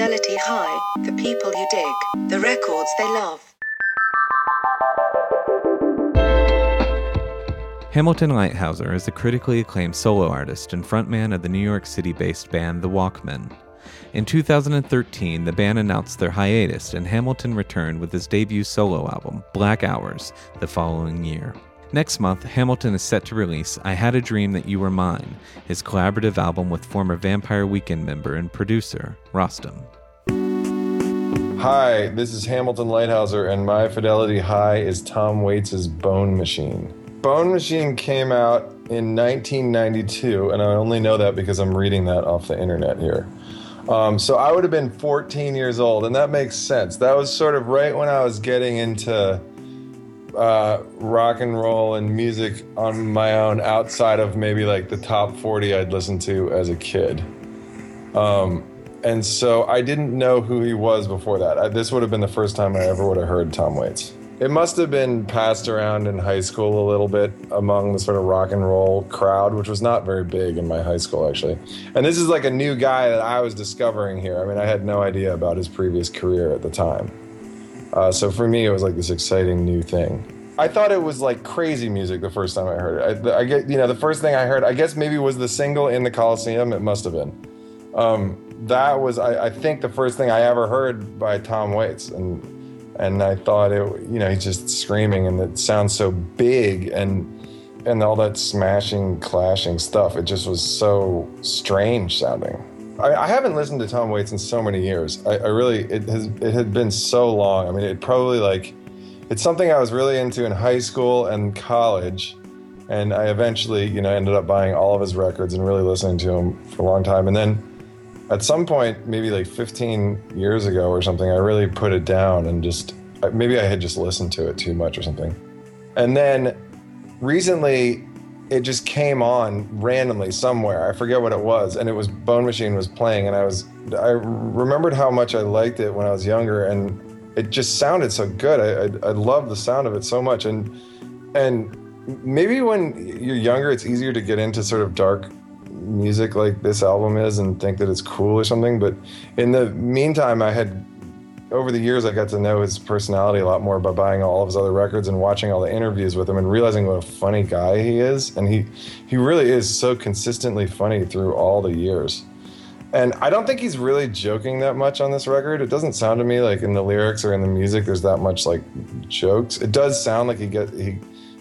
Fidelity High, the people you dig, the records they love. Hamilton Leithauser is a critically acclaimed solo artist and frontman of the New York City based band The Walkmen. In 2013, the band announced their hiatus, and Hamilton returned with his debut solo album, Black Hours, the following year. Next month, Hamilton is set to release I Had a Dream That You Were Mine, his collaborative album with former Vampire Weekend member and producer, Rostam. Hi, this is Hamilton Leithauser, and my fidelity high is Tom Waits' Bone Machine. Bone Machine came out in 1992, and I only know that because I'm reading that off the internet here. Um, so I would have been 14 years old, and that makes sense. That was sort of right when I was getting into uh, rock and roll and music on my own outside of maybe like the top 40 I'd listened to as a kid. Um, and so I didn't know who he was before that. I, this would have been the first time I ever would have heard Tom Waits. It must have been passed around in high school a little bit among the sort of rock and roll crowd, which was not very big in my high school, actually. And this is like a new guy that I was discovering here. I mean, I had no idea about his previous career at the time. Uh, so for me, it was like this exciting new thing. I thought it was like crazy music the first time I heard it. I, I, get, you know, the first thing I heard, I guess maybe was the single in the Colosseum. It must have been. Um, that was, I, I, think, the first thing I ever heard by Tom Waits, and and I thought it, you know, he's just screaming, and it sounds so big, and and all that smashing, clashing stuff. It just was so strange sounding. I, I haven't listened to Tom Waits in so many years. I, I really, it has, it had been so long. I mean, it probably like, it's something I was really into in high school and college. And I eventually, you know, ended up buying all of his records and really listening to him for a long time. And then at some point, maybe like 15 years ago or something, I really put it down and just, uh, maybe I had just listened to it too much or something. And then recently, it just came on randomly somewhere. I forget what it was, and it was Bone Machine was playing, and I was I remembered how much I liked it when I was younger, and it just sounded so good. I I, I love the sound of it so much, and and maybe when you're younger, it's easier to get into sort of dark music like this album is and think that it's cool or something. But in the meantime, I had over the years, I got to know his personality a lot more by buying all of his other records and watching all the interviews with him and realizing what a funny guy he is. And he, he really is so consistently funny through all the years. And I don't think he's really joking that much on this record. It doesn't sound to me like in the lyrics or in the music there's that much like jokes. It does sound like he get he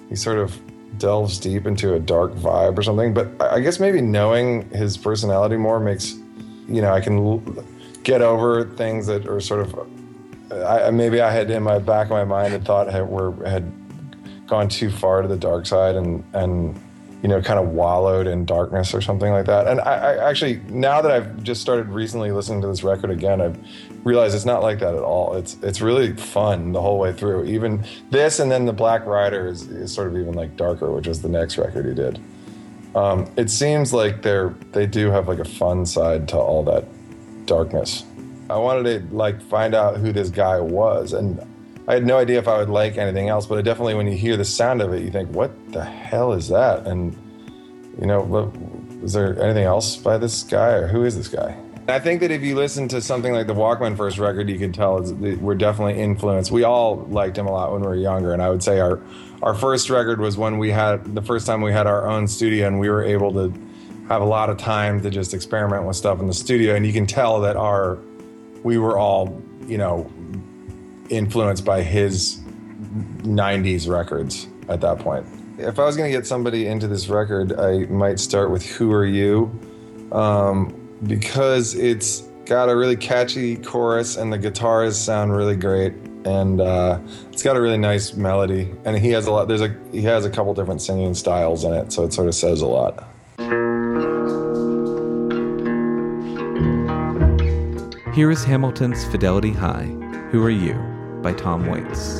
he sort of delves deep into a dark vibe or something. But I guess maybe knowing his personality more makes you know I can get over things that are sort of I, maybe I had in my back of my mind had thought had, were had gone too far to the dark side and and you know kind of wallowed in darkness or something like that. And I, I actually now that I've just started recently listening to this record again, I've realized it's not like that at all. It's it's really fun the whole way through. Even this and then the Black Rider is, is sort of even like darker, which was the next record he did. Um, it seems like they're they do have like a fun side to all that darkness. I wanted to like find out who this guy was, and I had no idea if I would like anything else. But definitely, when you hear the sound of it, you think, "What the hell is that?" And you know, is there anything else by this guy, or who is this guy? I think that if you listen to something like the Walkmen first record, you can tell we're definitely influenced. We all liked him a lot when we were younger, and I would say our our first record was when we had the first time we had our own studio, and we were able to have a lot of time to just experiment with stuff in the studio. And you can tell that our we were all, you know, influenced by his 90s records at that point. If I was going to get somebody into this record, I might start with Who Are You? Um, because it's got a really catchy chorus and the guitars sound really great and uh, it's got a really nice melody and he has a lot there's a he has a couple different singing styles in it so it sort of says a lot Here is Hamilton's Fidelity High, Who Are You? by Tom Waits.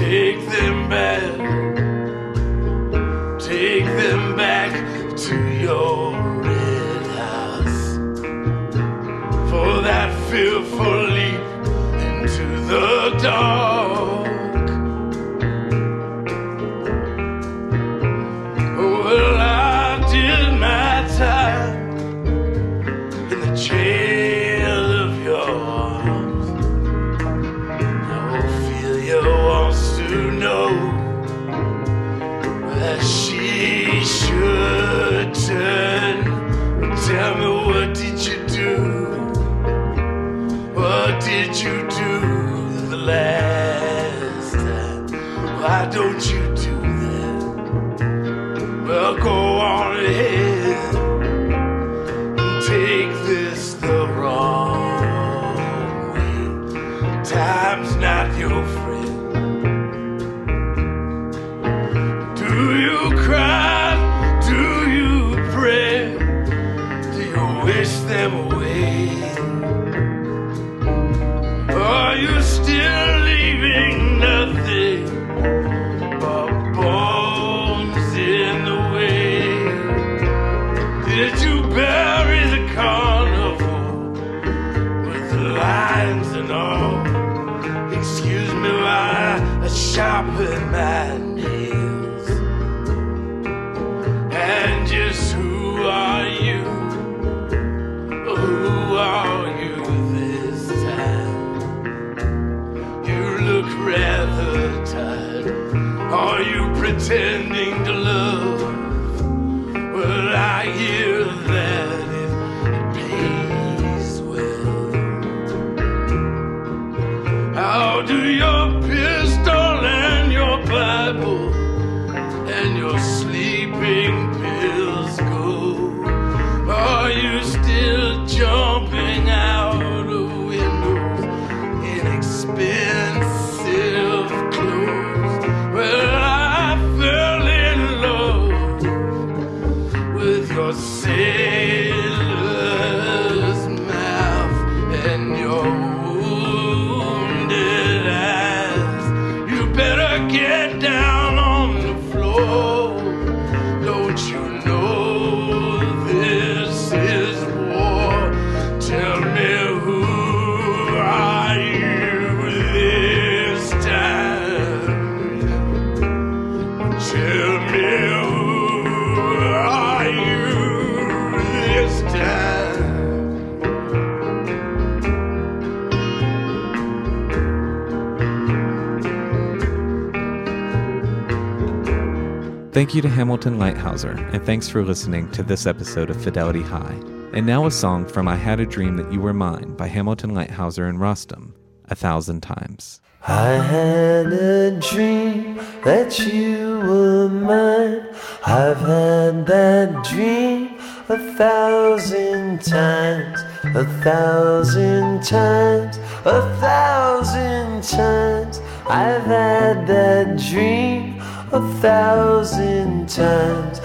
Take them Why don't you do that? Well, go on ahead and take this the wrong way. Time's not your friend. Do you cry? Do you pray? Do you wish them away? Are you still do your Thank you to Hamilton Leithauser, and thanks for listening to this episode of Fidelity High. And now a song from I Had a Dream That You Were Mine by Hamilton Leithauser and Rostam, a thousand times. I had a dream that you were mine. I've had that dream a thousand times, a thousand times, a thousand times. I've had that dream a thousand times.